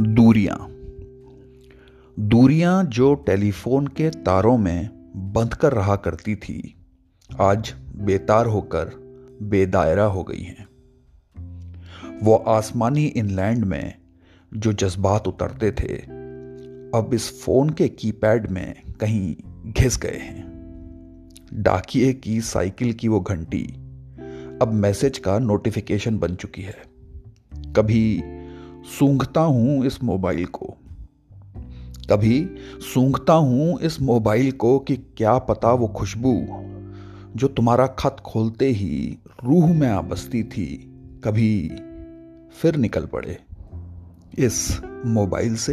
दूरियाँ। दूरियाँ जो टेलीफोन के तारों में बंध कर रहा करती थी, आज बेतार होकर बेदायरा हो गई हैं। वो आसमानी इनलैंड में जो जज्बात उतरते थे, अब इस फ़ोन के कीपैड में कहीं घिस गए हैं। डाकिए की साइकिल की वो घंटी अब मैसेज का नोटिफिकेशन बन चुकी है। कभी सूंघता हूँ इस मोबाइल को। कभी सूंघता हूँ इस मोबाइल को कि क्या पता वो खुशबू जो तुम्हारा खत खोलते ही रूह में आ बसती थी, कभी फिर निकल पड़े इस मोबाइल से।